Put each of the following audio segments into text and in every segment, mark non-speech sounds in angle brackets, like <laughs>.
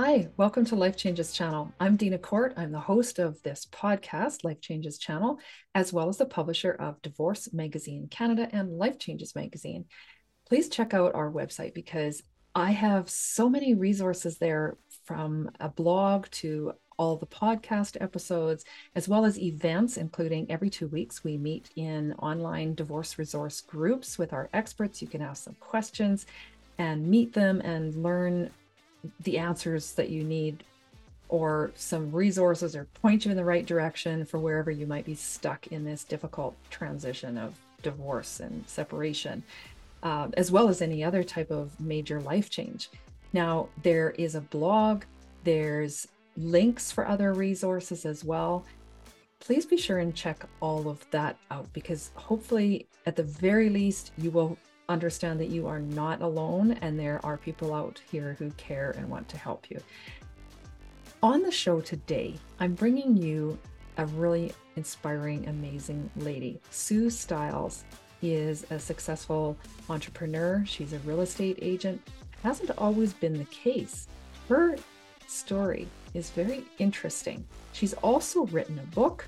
Hi, welcome to Life Changes Channel. I'm Dina Court. I'm the host of this podcast, Life Changes Channel, as well as the publisher of Divorce Magazine Canada and Life Changes Magazine. Please check out our website because I have so many resources there from a blog to all the podcast episodes, as well as events, including every two weeks, we meet in online divorce resource groups with our experts. You can ask them questions and meet them and learn the answers that you need or some resources or point you in the right direction for wherever you might be stuck in this difficult transition of divorce and separation, uh, as well as any other type of major life change. Now, there is a blog, there's links for other resources as well. Please be sure and check all of that out because hopefully, at the very least, you will understand that you are not alone and there are people out here who care and want to help you. On the show today, I'm bringing you a really inspiring, amazing lady. Sue Styles is a successful entrepreneur. She's a real estate agent. Hasn't always been the case. Her story is very interesting. She's also written a book.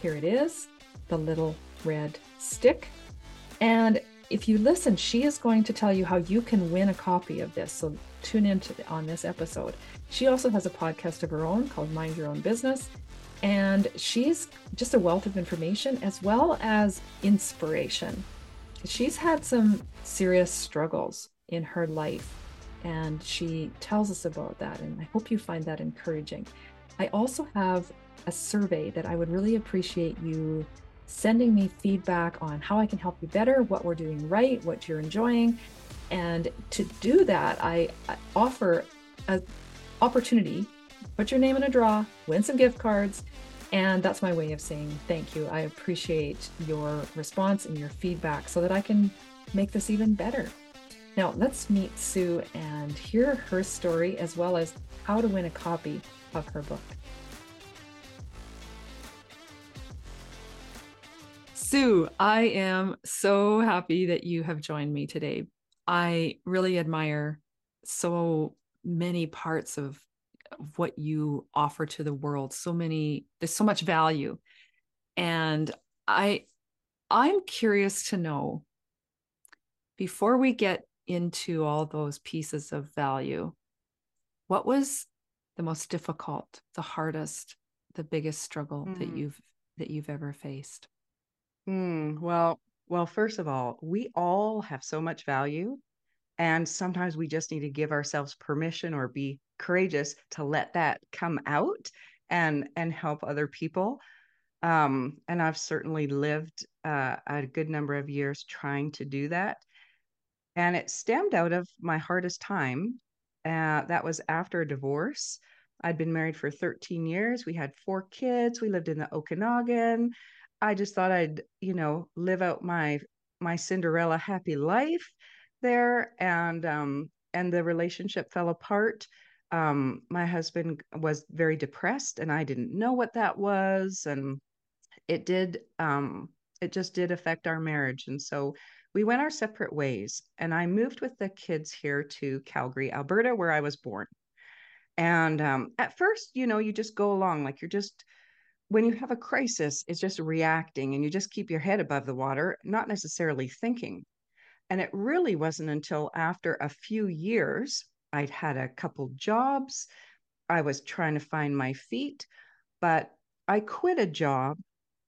Here it is The Little Red Stick. And if you listen, she is going to tell you how you can win a copy of this. So tune in to, on this episode. She also has a podcast of her own called Mind Your Own Business. And she's just a wealth of information as well as inspiration. She's had some serious struggles in her life, and she tells us about that. And I hope you find that encouraging. I also have a survey that I would really appreciate you sending me feedback on how I can help you better, what we're doing right, what you're enjoying. And to do that, I, offer an opportunity, put your name in a draw, win some gift cards. And that's my way of saying thank you. I appreciate your response and your feedback so that I can make this even better. Now, let's meet Sue and hear her story as well as how to win a copy of her book. Sue, I am so happy that you have joined me today. I really admire so many parts of, of what you offer to the world. So many, there's so much value. And I I'm curious to know before we get into all those pieces of value, what was the most difficult, the hardest, the biggest struggle mm. that you've that you've ever faced? Mm, well, well, first of all, we all have so much value. And sometimes we just need to give ourselves permission or be courageous to let that come out and and help other people. Um, and I've certainly lived uh, a good number of years trying to do that. And it stemmed out of my hardest time. Uh, that was after a divorce. I'd been married for 13 years. We had four kids. We lived in the Okanagan. I just thought I'd, you know, live out my my Cinderella happy life there and um and the relationship fell apart. Um my husband was very depressed and I didn't know what that was and it did um it just did affect our marriage and so we went our separate ways and I moved with the kids here to Calgary, Alberta where I was born. And um, at first, you know, you just go along like you're just when you have a crisis, it's just reacting and you just keep your head above the water, not necessarily thinking. And it really wasn't until after a few years, I'd had a couple jobs, I was trying to find my feet, but I quit a job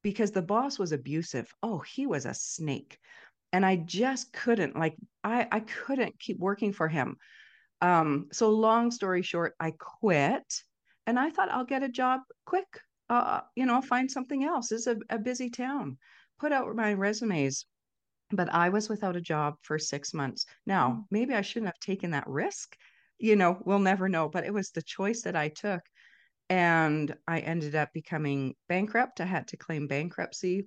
because the boss was abusive. Oh, he was a snake. And I just couldn't, like, I, I couldn't keep working for him. Um, so, long story short, I quit and I thought I'll get a job quick uh, you know, find something else. It's a, a busy town. Put out my resumes. But I was without a job for six months. Now, mm. maybe I shouldn't have taken that risk. You know, we'll never know. But it was the choice that I took. And I ended up becoming bankrupt. I had to claim bankruptcy.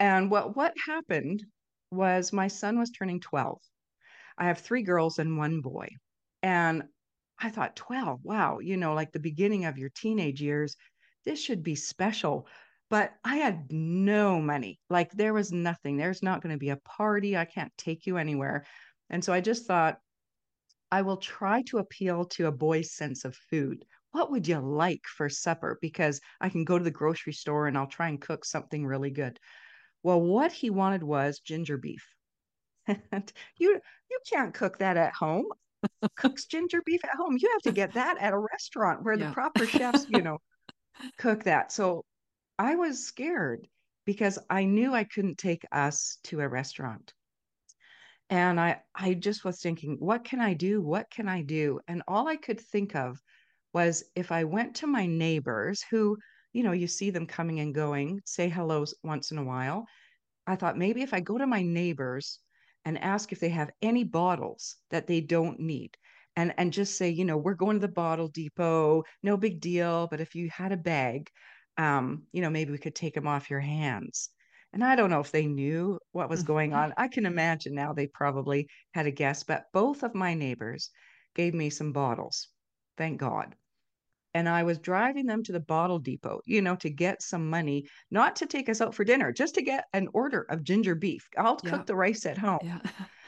And what what happened was my son was turning 12. I have three girls and one boy. And I thought 12, wow, you know, like the beginning of your teenage years, this should be special. But I had no money. Like there was nothing. There's not going to be a party. I can't take you anywhere. And so I just thought, I will try to appeal to a boy's sense of food. What would you like for supper? Because I can go to the grocery store and I'll try and cook something really good. Well, what he wanted was ginger beef. <laughs> and you you can't cook that at home. Cooks <laughs> ginger beef at home. You have to get that at a restaurant where yeah. the proper chefs, you <laughs> know, cook that. So I was scared because I knew I couldn't take us to a restaurant. And I I just was thinking, what can I do? What can I do? And all I could think of was if I went to my neighbors who, you know, you see them coming and going, say hello once in a while. I thought maybe if I go to my neighbors and ask if they have any bottles that they don't need and and just say, you know, we're going to the bottle depot, no big deal, but if you had a bag, um, you know, maybe we could take them off your hands. And I don't know if they knew what was going mm-hmm. on. I can imagine now they probably had a guess, but both of my neighbors gave me some bottles. Thank God. And I was driving them to the bottle depot, you know, to get some money, not to take us out for dinner, just to get an order of ginger beef. I'll yeah. cook the rice at home. Yeah. <laughs>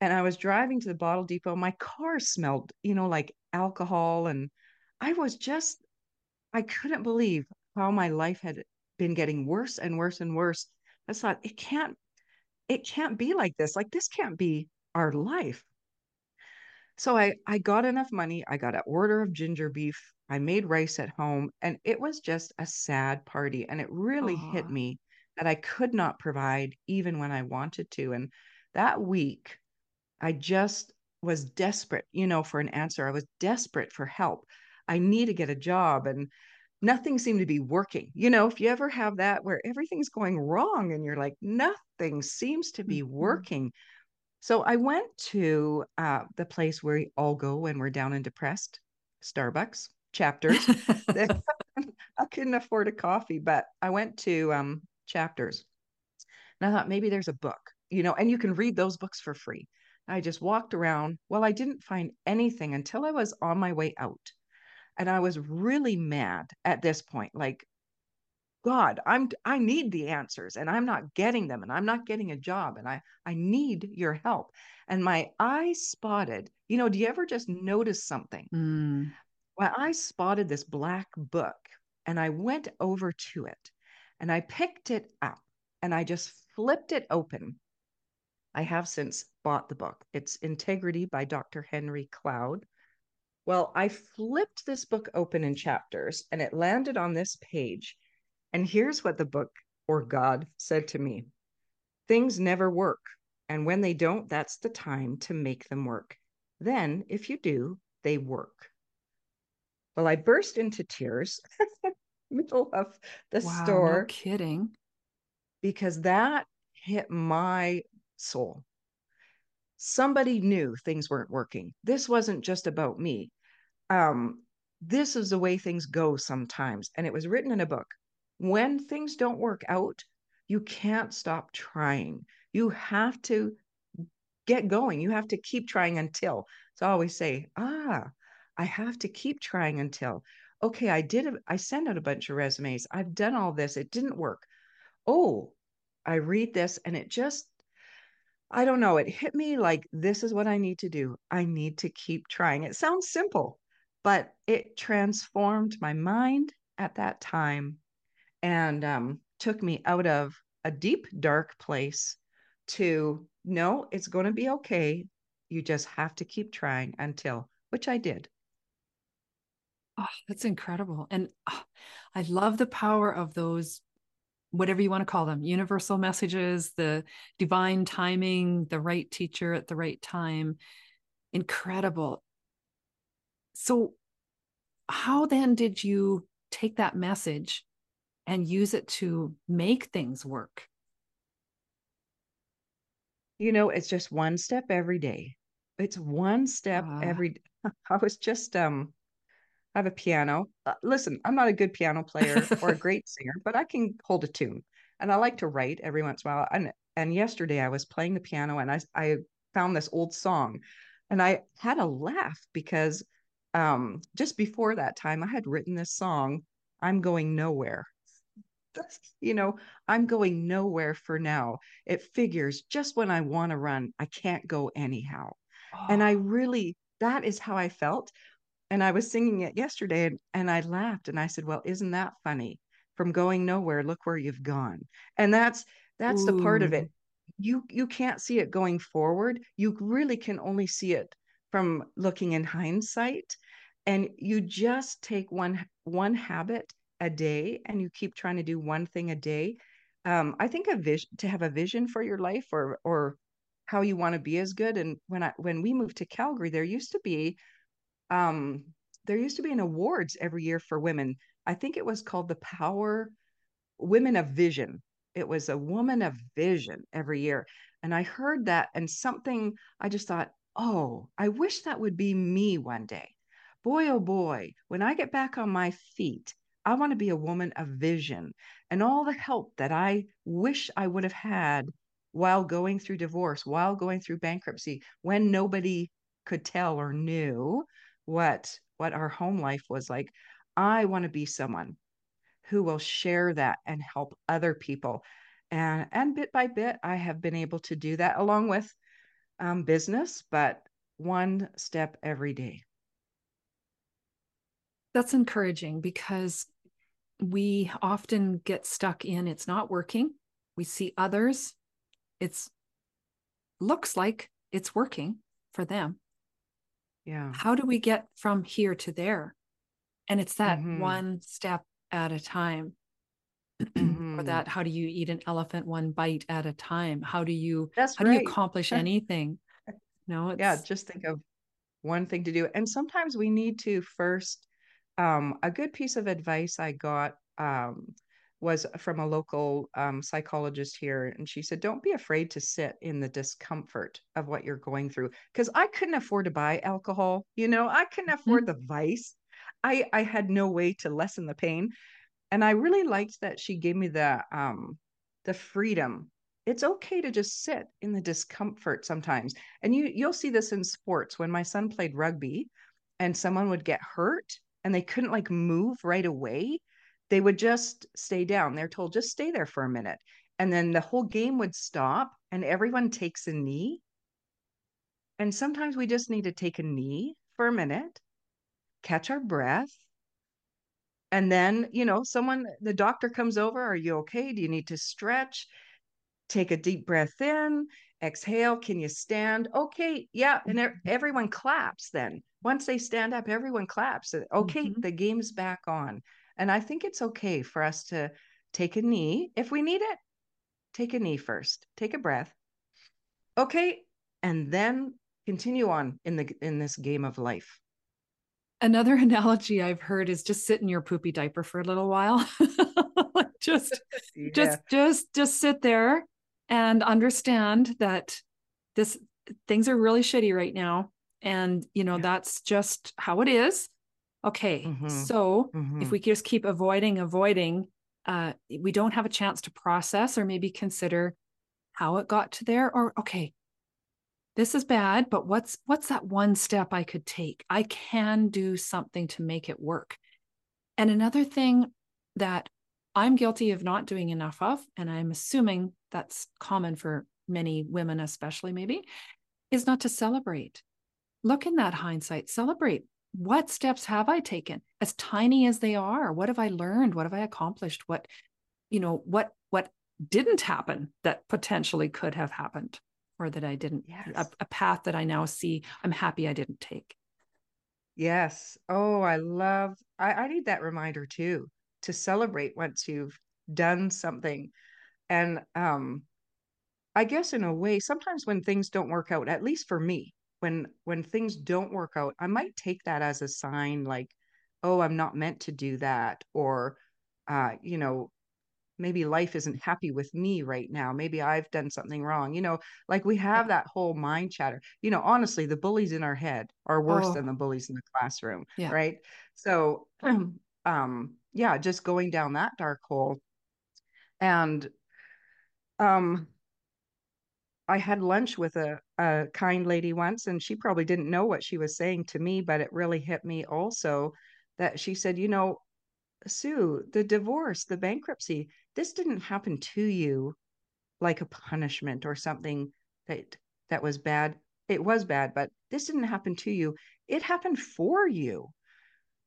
and I was driving to the bottle depot. My car smelled, you know, like alcohol. And I was just, I couldn't believe how my life had been getting worse and worse and worse. I thought, it can't, it can't be like this. Like, this can't be our life. So I, I got enough money. I got an order of ginger beef. I made rice at home and it was just a sad party. And it really Aww. hit me that I could not provide even when I wanted to. And that week, I just was desperate, you know, for an answer. I was desperate for help. I need to get a job. And nothing seemed to be working. You know, if you ever have that where everything's going wrong and you're like, nothing seems to be mm-hmm. working. So I went to uh, the place where we all go when we're down and depressed, Starbucks chapters. <laughs> <laughs> I couldn't afford a coffee, but I went to um, chapters. And I thought maybe there's a book, you know, and you can read those books for free. I just walked around. Well, I didn't find anything until I was on my way out. And I was really mad at this point. Like, God, I'm I need the answers and I'm not getting them and I'm not getting a job and I I need your help. And my eye spotted, you know, do you ever just notice something? Mm. Well, I spotted this black book and I went over to it and I picked it up and I just flipped it open. I have since bought the book. It's Integrity by Dr. Henry Cloud. Well, I flipped this book open in chapters and it landed on this page. And here's what the book or God said to me Things never work. And when they don't, that's the time to make them work. Then, if you do, they work. Well, I burst into tears <laughs> in the middle of the wow, store. No kidding. Because that hit my soul. Somebody knew things weren't working. This wasn't just about me um, this is the way things go sometimes. And it was written in a book. When things don't work out, you can't stop trying. You have to get going. You have to keep trying until. So I always say, ah, I have to keep trying until. Okay, I did. A, I sent out a bunch of resumes. I've done all this. It didn't work. Oh, I read this and it just I don't know, it hit me like this is what I need to do. I need to keep trying. It sounds simple, but it transformed my mind at that time and um, took me out of a deep, dark place to no, it's going to be okay. You just have to keep trying until, which I did. Oh, that's incredible. And oh, I love the power of those, whatever you want to call them, universal messages, the divine timing, the right teacher at the right time. Incredible. So how then did you take that message and use it to make things work? You know it's just one step every day. It's one step uh, every <laughs> i was just um i have a piano uh, listen i'm not a good piano player <laughs> or a great singer but i can hold a tune and i like to write every once in a while and and yesterday i was playing the piano and i i found this old song and i had a laugh because um, just before that time, I had written this song, I'm Going Nowhere. <laughs> you know, I'm going nowhere for now. It figures just when I want to run, I can't go anyhow. Oh. And I <gasps> really that is how I felt. And I was singing it yesterday and, and I laughed and I said, Well, isn't that funny? From going nowhere, look where you've gone. And that's that's Ooh. the part of it. You you can't see it going forward. You really can only see it from looking in hindsight. And you just take one one habit a day and you keep trying to do one thing a day. Um, I think a vision to have a vision for your life or or how you want to be as good. And when I when we moved to Calgary, there used to be um there used to be an awards every year for women. I think it was called the Power Women of Vision. It was a woman of vision every year. And I heard that and something I just thought, oh, I wish that would be me one day. Boy, oh boy, when I get back on my feet, I want to be a woman of vision and all the help that I wish I would have had while going through divorce, while going through bankruptcy, when nobody could tell or knew what what our home life was like. I want to be someone who will share that and help other people. And and bit by bit, I have been able to do that along with um, business, but one step every day. That's encouraging because we often get stuck in it's not working. We see others it's looks like it's working for them. Yeah. How do we get from here to there? And it's that mm-hmm. one step at a time. <clears throat> Mm-hmm. or that how do you eat an elephant one bite at a time? How do you That's how right. do you accomplish anything? No, it's... yeah, just think of one thing to do. And sometimes we need to first um, a good piece of advice I got um, was from a local um, psychologist here. And she said, Don't be afraid to sit in the discomfort of what you're going through. Because I couldn't afford to buy alcohol. You know, I couldn't mm-hmm. afford mm-hmm. the vice. I, I had no way to lessen the pain. And I really liked that she gave me the um, the freedom. It's okay to just sit in the discomfort sometimes. And you you'll see this in sports. When my son played rugby and someone would get hurt and they couldn't like move right away, they would just stay down. They're told, just stay there for a minute. And then the whole game would stop and everyone takes a knee. And sometimes we just need to take a knee for a minute, catch our breath. And then, you know, someone, the doctor comes over. Are you okay? Do you need to stretch? Take a deep breath in, exhale. Can you stand? Okay. Yeah. And mm-hmm. everyone claps then. Once they stand up, everyone claps. Okay. Mm-hmm. The game's back on. And I think it's okay for us to take a knee if we need it. Take a knee first. Take a breath. Okay, and then continue on in the in this game of life. Another <laughs> analogy I've heard is just sit in your poopy diaper for a little while. <laughs> just <laughs> yeah. just just just sit there and understand that this things are really shitty right now and you know yeah. that's just how it is Okay, mm-hmm. so mm-hmm. if we just keep avoiding, avoiding, uh, we don't have a chance to process or maybe consider how it got to there. Or okay, this is bad, but what's what's that one step I could take? I can do something to make it work. And another thing that I'm guilty of not doing enough of, and I'm assuming that's common for many women, especially maybe, is not to celebrate. Look in that hindsight, celebrate what steps have I taken, as tiny as they are? What have I learned? What have I accomplished? What, you know, what what didn't happen that potentially could have happened, or that I didn't, yes. a, a path that I now see I'm happy I didn't take. Yes. Oh, I love. I, I need that reminder too to celebrate once you've done something, and um, I guess in a way, sometimes when things don't work out, at least for me, when when things don't work out i might take that as a sign like oh i'm not meant to do that or uh you know maybe life isn't happy with me right now. Maybe i've done something wrong. You know like we have that whole mind chatter. You know honestly the bullies in our head are worse oh. than the bullies in the classroom yeah. right? So <clears throat> um yeah just going down that dark hole. And um I had lunch with a, a kind lady once, and she probably didn't know what she was saying to me, but it really hit me also that she said, You know, Sue, the divorce, the bankruptcy, this didn't happen to you like a punishment or something that that was bad. it was bad, but this didn't happen to you. It happened for you.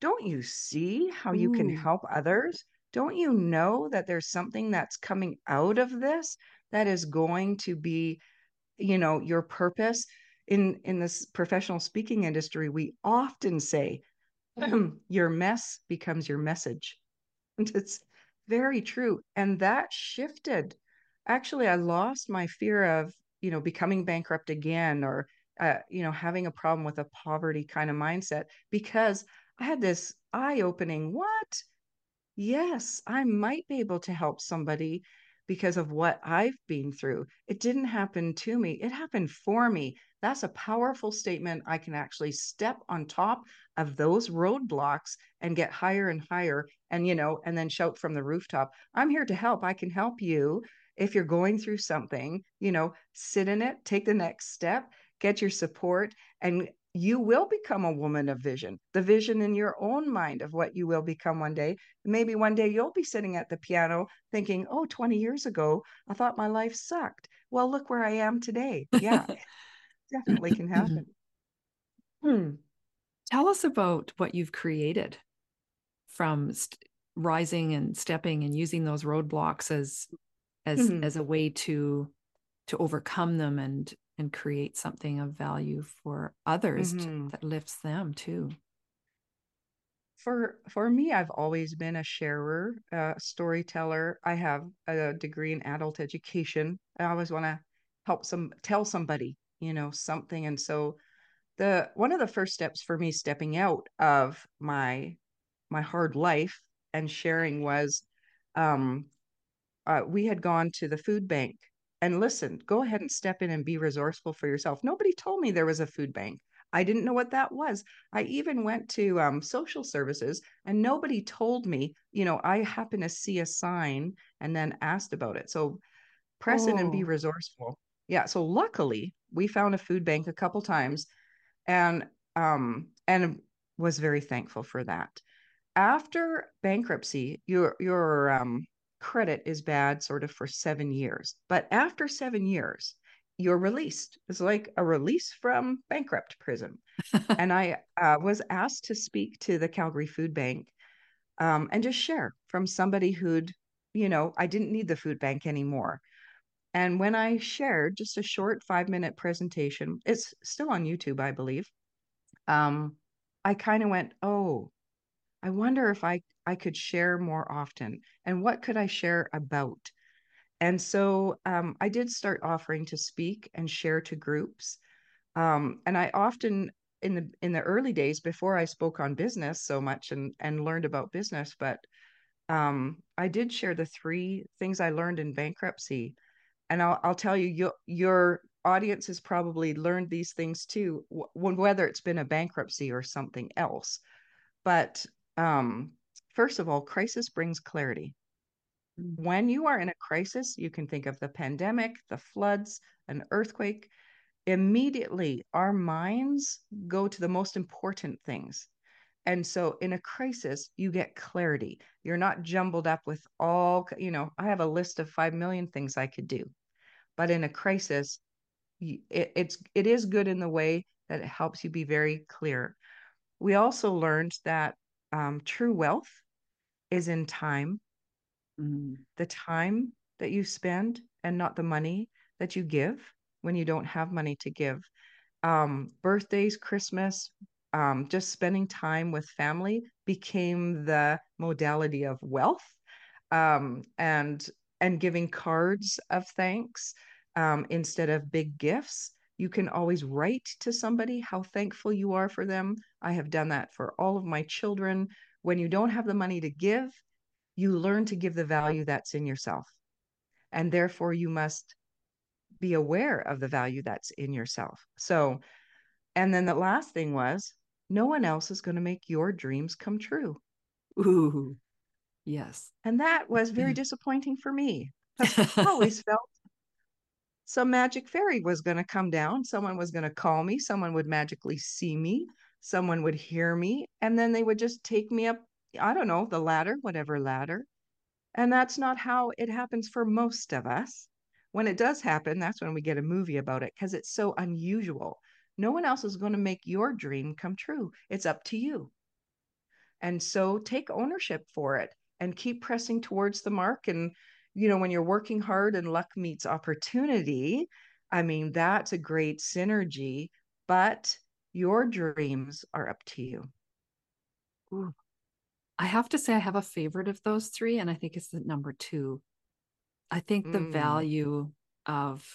Don't you see how you can help others? Don't you know that there's something that's coming out of this that is going to be, you know, your purpose? In in this professional speaking industry, we often say <clears throat> your mess becomes your message. And <laughs> it's very true. And that shifted. Actually, I lost my fear of, you know, becoming bankrupt again or, uh, you know, having a problem with a poverty kind of mindset because I had this eye opening what? Yes, I might be able to help somebody because of what I've been through. It didn't happen to me, it happened for me. That's a powerful statement. I can actually step on top of those roadblocks and get higher and higher and, you know, and then shout from the rooftop, I'm here to help. I can help you. If you're going through something, you know, sit in it, take the next step, get your support, and you will become a woman of vision, the vision in your own mind of what you will become one day. Maybe one day you'll be sitting at the piano thinking, oh, 20 years ago, I thought my life sucked. Well, look where I am today. Yeah, definitely can happen. Hmm. Tell us about what you've created from st- rising and stepping and using those roadblocks as as mm-hmm. as a way to to overcome them and and create something of value for others mm-hmm. to, that lifts them too. For for me i've always been a sharer a storyteller. I have a degree in adult education. I always want to help some tell somebody you know something and so the one of the first steps for me stepping out of my my hard life and sharing was um uh, we had gone to the food bank and listen, go ahead and step in and be resourceful for yourself. Nobody told me there was a food bank. I didn't know what that was. I even went to um, social services and nobody told me, you know, I happened to see a sign and then asked about it. So press oh. in and be oh. resourceful. Yeah. So luckily we found a food bank a couple times and um and was very thankful for that. After bankruptcy, your your um credit is bad sort of for seven years. But after seven years, you're released. It's like a release from bankrupt prison. <laughs> and I uh, was asked to speak to the Calgary Food Bank um, and just share from somebody who'd, you know, I didn't need the food bank anymore. And when I shared just a short five minute presentation, it's still on YouTube, I believe. Um, I kind of went, oh, I wonder if I, I could share more often and what could I share about? And so um, I did start offering to speak and share to groups. Um, and I often in the in the early days before I spoke on business so much and and learned about business, but um, I did share the three things I learned in bankruptcy. And I'll, I'll tell you, your, your audience has probably learned these things too, whether it's been a bankruptcy or something else. But um, first of all, crisis brings clarity. Mm. When you are in a crisis, you can think of the pandemic, the floods, an earthquake. Immediately, our minds go to the most important things. And so, in a crisis, you get clarity. You're not jumbled up with all, you know, I have a list of 5 million things I could do. But in a crisis, it, it's it is good in the way that it helps you be very clear. We also learned that um, true wealth is in time, mm. the time that you spend and not the money that you give when you don't have money to give. Um, birthdays, Christmas, um, just spending time with family became the modality of wealth um, and and giving cards of thanks um, instead of big gifts you can always write to somebody how thankful you are for them. I have done that for all of my children. When you don't have the money to give, you learn to give the value that's in yourself. And therefore, you must be aware of the value that's in yourself. So, and then the last thing was no one else is going to make your dreams come true. Ooh, yes. And that was very mm-hmm. disappointing for me. <laughs> I always felt some magic fairy was going to come down. Someone was going to call me. Someone would magically see me. Someone would hear me. And then they would just take me up, I don't know, the ladder, whatever ladder. And that's not how it happens for most of us. When it does happen, that's when we get a movie about it because it's so unusual. No one else is going to make your dream come true. It's up to you. And so take ownership for it and keep pressing towards the mark. And, you know, when you're working hard and luck meets opportunity, I mean, that's a great synergy, but your dreams are up to you. Ooh. I have to say, I have a favorite of those three, and I think it's the number two. I think the mm. value of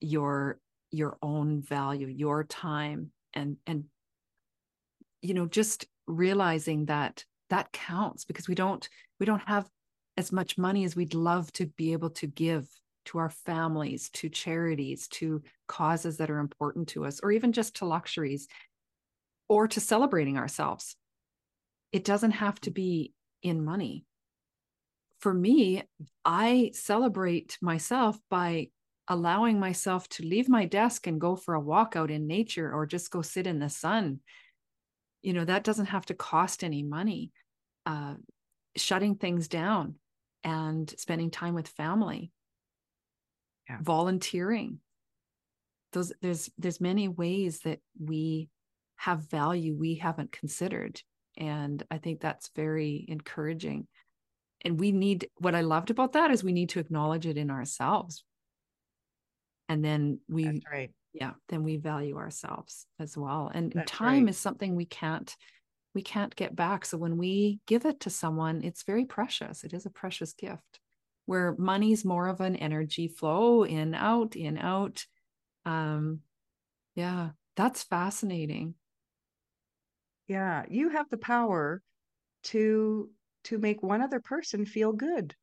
your your own value, your time, and and you know, just realizing that that counts because we don't we don't have as much money as we'd love to be able to give to our families, to charities, to causes that are important to us, or even just to luxuries or to celebrating ourselves. It doesn't have to be in money. For me, I celebrate myself by allowing myself to leave my desk and go for a walk out in nature or just go sit in the sun. You know, that doesn't have to cost any money. Uh, shutting things down and spending time with family. Yeah. volunteering. Those there's there's many ways that we have value we haven't considered and i think that's very encouraging. And we need what i loved about that is we need to acknowledge it in ourselves. And then we that's right. yeah then we value ourselves as well. And that's time right. is something we can't we can't get back. So when we give it to someone it's very precious. It is a precious gift where money's more of an energy flow in out in out. Um yeah that's fascinating. Yeah you have the power to to make one other person feel good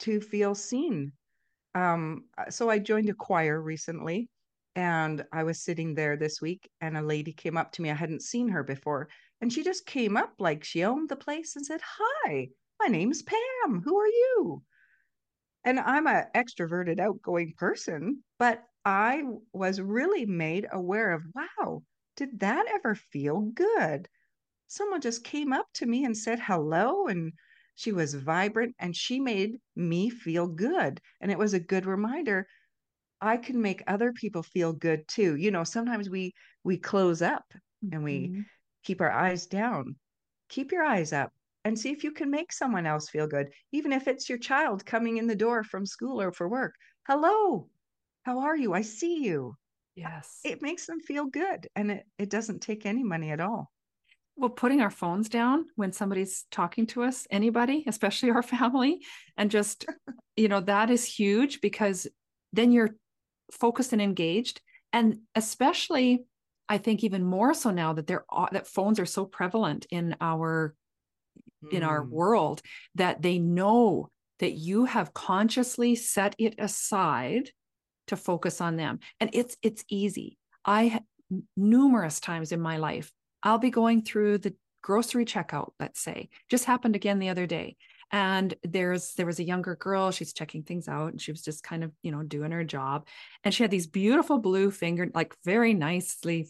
to feel seen. Um so i joined a choir recently and i was sitting there this week and a lady came up to me. I hadn't seen her before and she just came up like she owned the place and said hi my name's pam who are you and I'm an extroverted, outgoing person, but I was really made aware of wow, did that ever feel good? Someone just came up to me and said hello, and she was vibrant and she made me feel good. And it was a good reminder I can make other people feel good too. You know, sometimes we we close up and we mm-hmm. Keep our eyes down. Keep your eyes up and see if you can make someone else feel good, even if it's your child coming in the door from school or for work. Hello, how are you? I see you. Yes. It makes them feel good and it, it doesn't take any money at all. Well, putting our phones down when somebody's talking to us, anybody, especially our <laughs> family, and just, <laughs> you know, that is huge because then you're focused and engaged. And especially, I think even more so now that they're that phones are so prevalent in our in our mm. world that they know that you have consciously set it aside to focus on them. And it's it's easy. I numerous times in my life i'll be going through the grocery checkout let's say. Just happened again the other day. And there's there was a younger girl she's checking things out and she was just kind of you know doing her job. And she had these beautiful blue finger like very nicely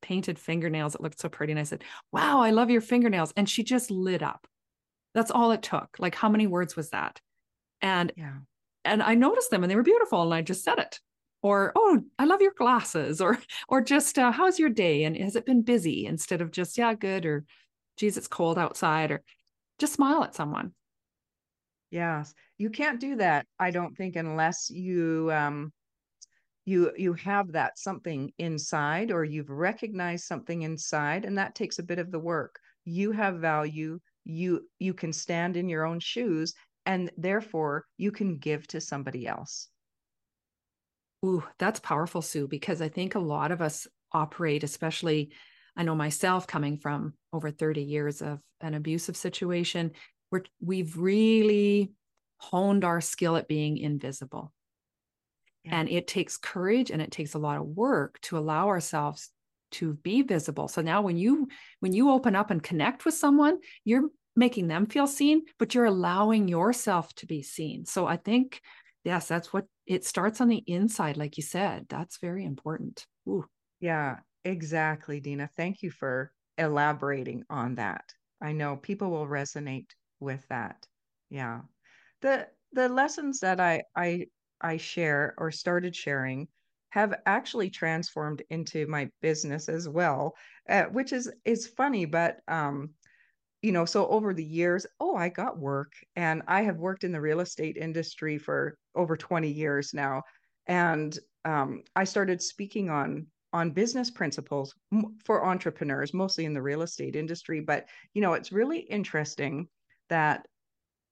painted fingernails that looked so pretty. And I said, Wow, I love your fingernails. And she just lit up. That's all it took. Like, how many words was that? And yeah. And I noticed them and they were beautiful. And I just said it. Or, oh, I love your glasses. Or, <laughs> or just, uh, how's your day? And has it been busy? Instead of just, yeah, good. Or, geez, it's cold outside. Or just smile at someone. Yes. You can't do that, I don't think, unless you um, you you have that something inside or you've recognized something inside and that takes a bit of the work. You have value you you can stand in your own shoes and therefore you can give to somebody else. Ooh that's powerful sue because i think a lot of us operate especially i know myself coming from over 30 years of an abusive situation where we've really honed our skill at being invisible yeah. And it takes courage and it takes a lot of work to allow ourselves to be visible. So now when you when you open up and connect with someone, you're making them feel seen, but you're allowing yourself to be seen. So I think yes, that's what it starts on the inside like you said. That's very important. Ooh. Yeah, exactly, Dina. Thank you for elaborating on that. I know people will resonate with that. Yeah. The the lessons that I I I share or started sharing have actually transformed into my business as well, uh, which is is funny, but um, you know, so over the years, oh, I got work, and I have worked in the real estate industry for over 20 years now, and um, I started speaking on on business principles for entrepreneurs, mostly in the real estate industry. But you know, it's really interesting that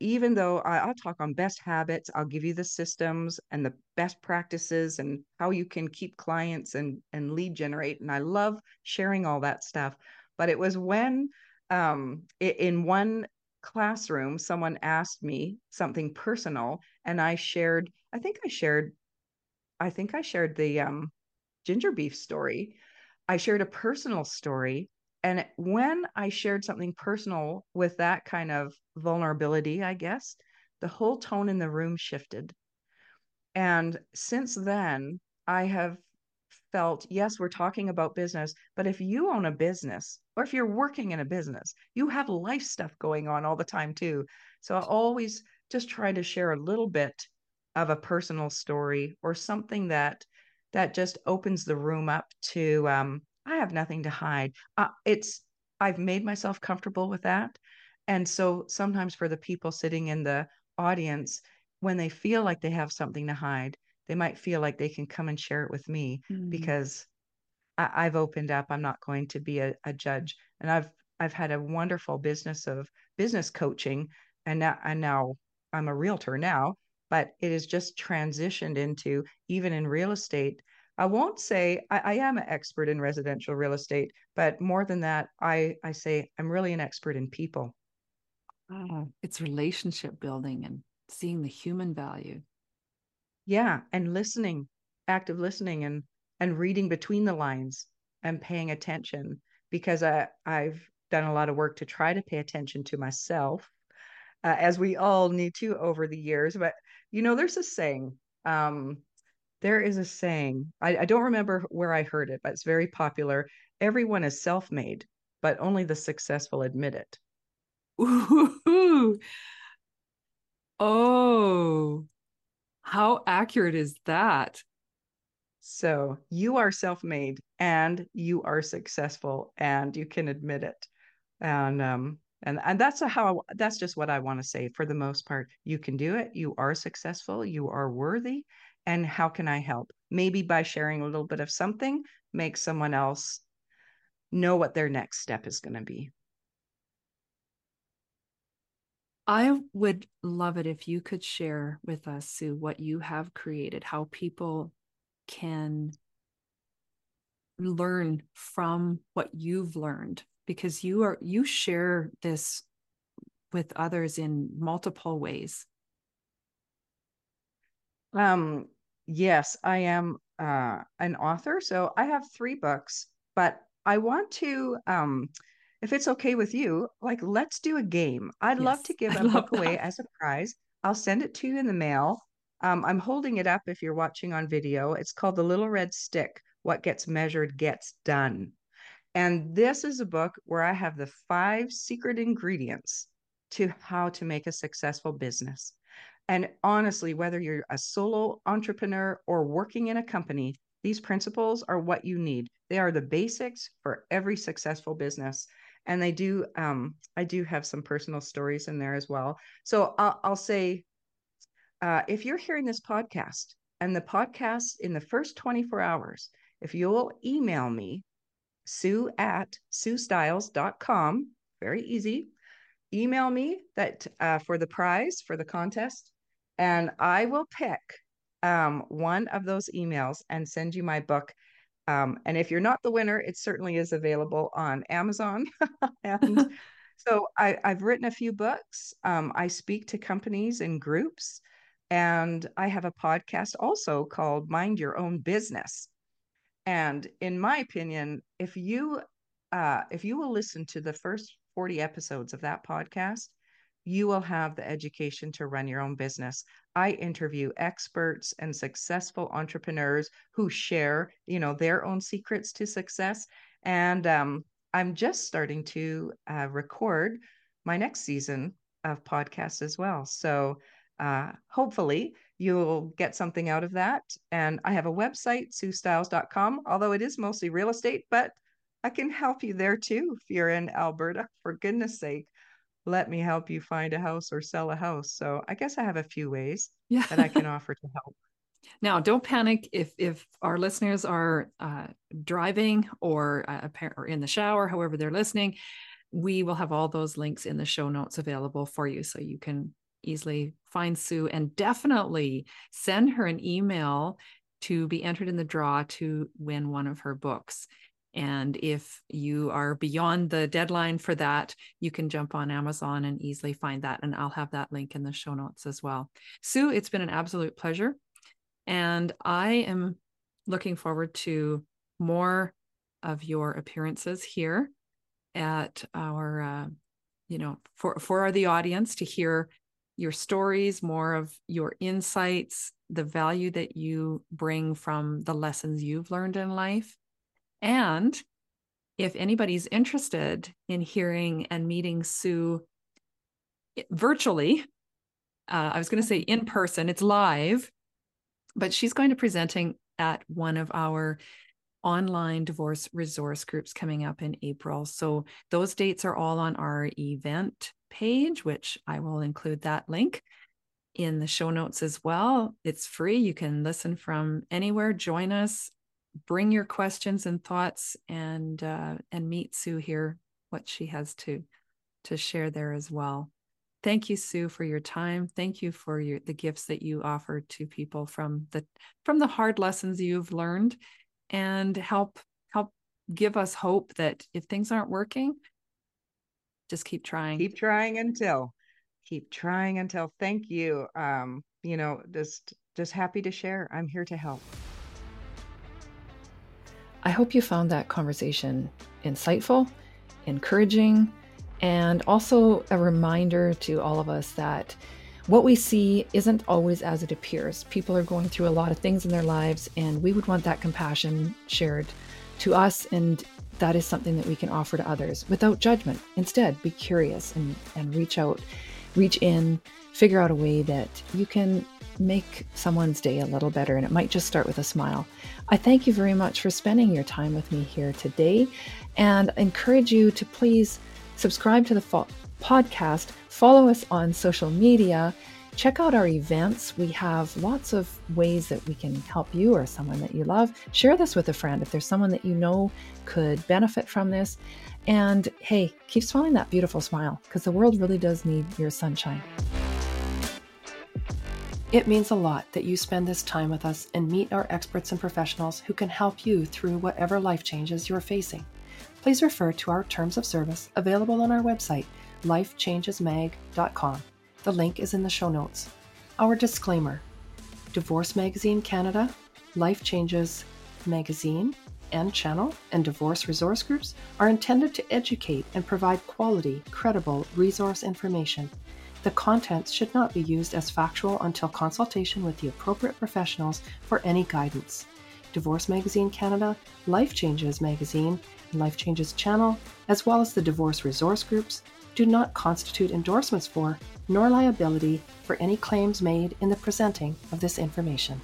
even though I, will talk on best habits, I'll give you the systems and the best practices and how you can keep clients and and lead generate. And I love sharing all that stuff. But it was when um, in one classroom, someone asked me something personal, and I shared. I think I shared. I think I shared the um, ginger beef story. I shared a personal story and when I shared something personal with that kind of vulnerability, I guess, the whole tone in the room shifted. And since then, I have felt yes, we're talking about business, but if you own a business or if you're working in a business, you have life stuff going on all the time too. So I always just try to share a little bit of a personal story or something that that just opens the room up to um, I have nothing to hide. Uh, it's I've made myself comfortable with that. And so sometimes for the people sitting in the audience, when they feel like they have something to hide, they might feel like they can come and share it with me mm. because I, have opened up. I'm not going to be a, a, judge. And I've I've had a wonderful business of business coaching and now and now I'm a realtor now, but it has just transitioned into even in real estate I won't say I, I, am an expert in residential real estate, but more than that, I, I say I'm really an expert in people. Oh, it's relationship building and seeing the human value. Yeah, and listening, active listening, and and reading between the lines and paying attention because I I've done a lot of work to try to pay attention to myself, uh, as we all need to over the years. But you know, there's a saying. Um, there is a saying, I, I don't remember where I heard it, but it's very popular. Everyone is self made, but only the successful admit it. Ooh. Oh, how accurate is that? So you are self made and you are successful and you can admit it. And, um, and and that's a how that's just what I want to say for the most part. You can do it. You are successful. You are worthy, and how can I help? Maybe by sharing a little bit of something, make someone else know what their next step is going to be. I would love it if you could share with us, Sue, what you have created, how people can learn from what you've learned because you are you share this with others in multiple ways um yes, I am uh, an author. So I have three books, but I want to, um, if it's okay with you, like let's do a game. I'd yes, love to <laughs> give I a book that. away as a prize. I'll send it to you in the mail. Um, I'm holding it up if you're watching on video. It's called The Little Red Stick What Gets Measured Gets Done. And this is a book where I have the five secret ingredients to how to make a successful business. And honestly, whether you're a solo entrepreneur or working in a company, these principles are what you need. They are the basics for every successful business. And they do, um, I do have some personal stories in there as well. So I'll, I'll say, uh, if you're hearing this podcast and the podcast in the first 24 hours, if you'll email me, sue at suestyles.com, very easy, email me that uh, for the prize for the contest and I will pick um, one of those emails and send you my book. Um, and if you're not the winner, it certainly is available on Amazon. <laughs> and <laughs> so I, have written a few books. Um, I speak to companies and groups, and I have a podcast also called Mind Your Own Business. And in my opinion, if you uh, if you will listen to the first 40 episodes of that podcast, you will have the education to run your own business. I interview experts and successful entrepreneurs who share, you know, their own secrets to success. And um, I'm just starting to uh, record my next season of podcasts as well. So uh, hopefully you'll get something out of that. And I have a website, suestyles.com, although it is mostly real estate, but I can help you there too if you're in Alberta. For goodness sake, let me help you find a house or sell a house. So I guess I have a few ways yeah. that I can <laughs> offer to help. Now, don't panic if if our listeners are uh, driving or uh, or in the shower, however they're listening. We will have all those links in the show notes available for you, so you can easily find Sue and definitely send her an email to be entered in the draw to win one of her books. And if you are beyond the deadline for that, you can jump on Amazon and easily find that. And I'll have that link in the show notes as well. Sue, it's been an absolute pleasure. And I am looking forward to more of your appearances here at our, uh, you know, for, for the audience to hear your stories, more of your insights, the value that you bring from the lessons you've learned in life. And if anybody's interested in hearing and meeting Sue virtually, uh, I was going to say in person, it's live, but she's going to presenting at one of our online divorce resource groups coming up in April. So those dates are all on our event page, which I will include that link in the show notes as well. It's free. You can listen from anywhere. Join us. Bring your questions and thoughts, and uh, and meet Sue here. What she has to to share there as well. Thank you, Sue, for your time. Thank you for your the gifts that you offer to people from the from the hard lessons you've learned, and help help give us hope that if things aren't working, just keep trying keep trying until keep trying until thank you um you know just just happy to share i'm here to help i hope you found that conversation insightful encouraging and also a reminder to all of us that what we see isn't always as it appears. People are going through a lot of things in their lives, and we would want that compassion shared to us and that is something that we can offer to others without judgment. Instead, be curious and, and reach out, reach in, figure out a way that you can make someone's day a little better. And it might just start with a smile. I thank you very much for spending your time with me here today and encourage you to please subscribe to the fo- podcast, follow us on social media check out our events. We have lots of ways that we can help you or someone that you love. Share this with a friend if there's someone that you know could benefit from this. And hey, keep smiling that beautiful smile because the world really does need your sunshine. It means a lot that you spend this time with us and meet our experts and professionals who can help you through whatever life changes you're facing. Please refer to our terms of service available on our website, lifechangesmag.com. The link is in the show notes. Our disclaimer Divorce Magazine Canada, Life Changes Magazine, and channel and divorce resource groups are intended to educate and provide quality, credible resource information. The contents should not be used as factual until consultation with the appropriate professionals for any guidance. Divorce Magazine Canada, Life Changes Magazine, and Life Changes channel, as well as the divorce resource groups, do not constitute endorsements for nor liability for any claims made in the presenting of this information.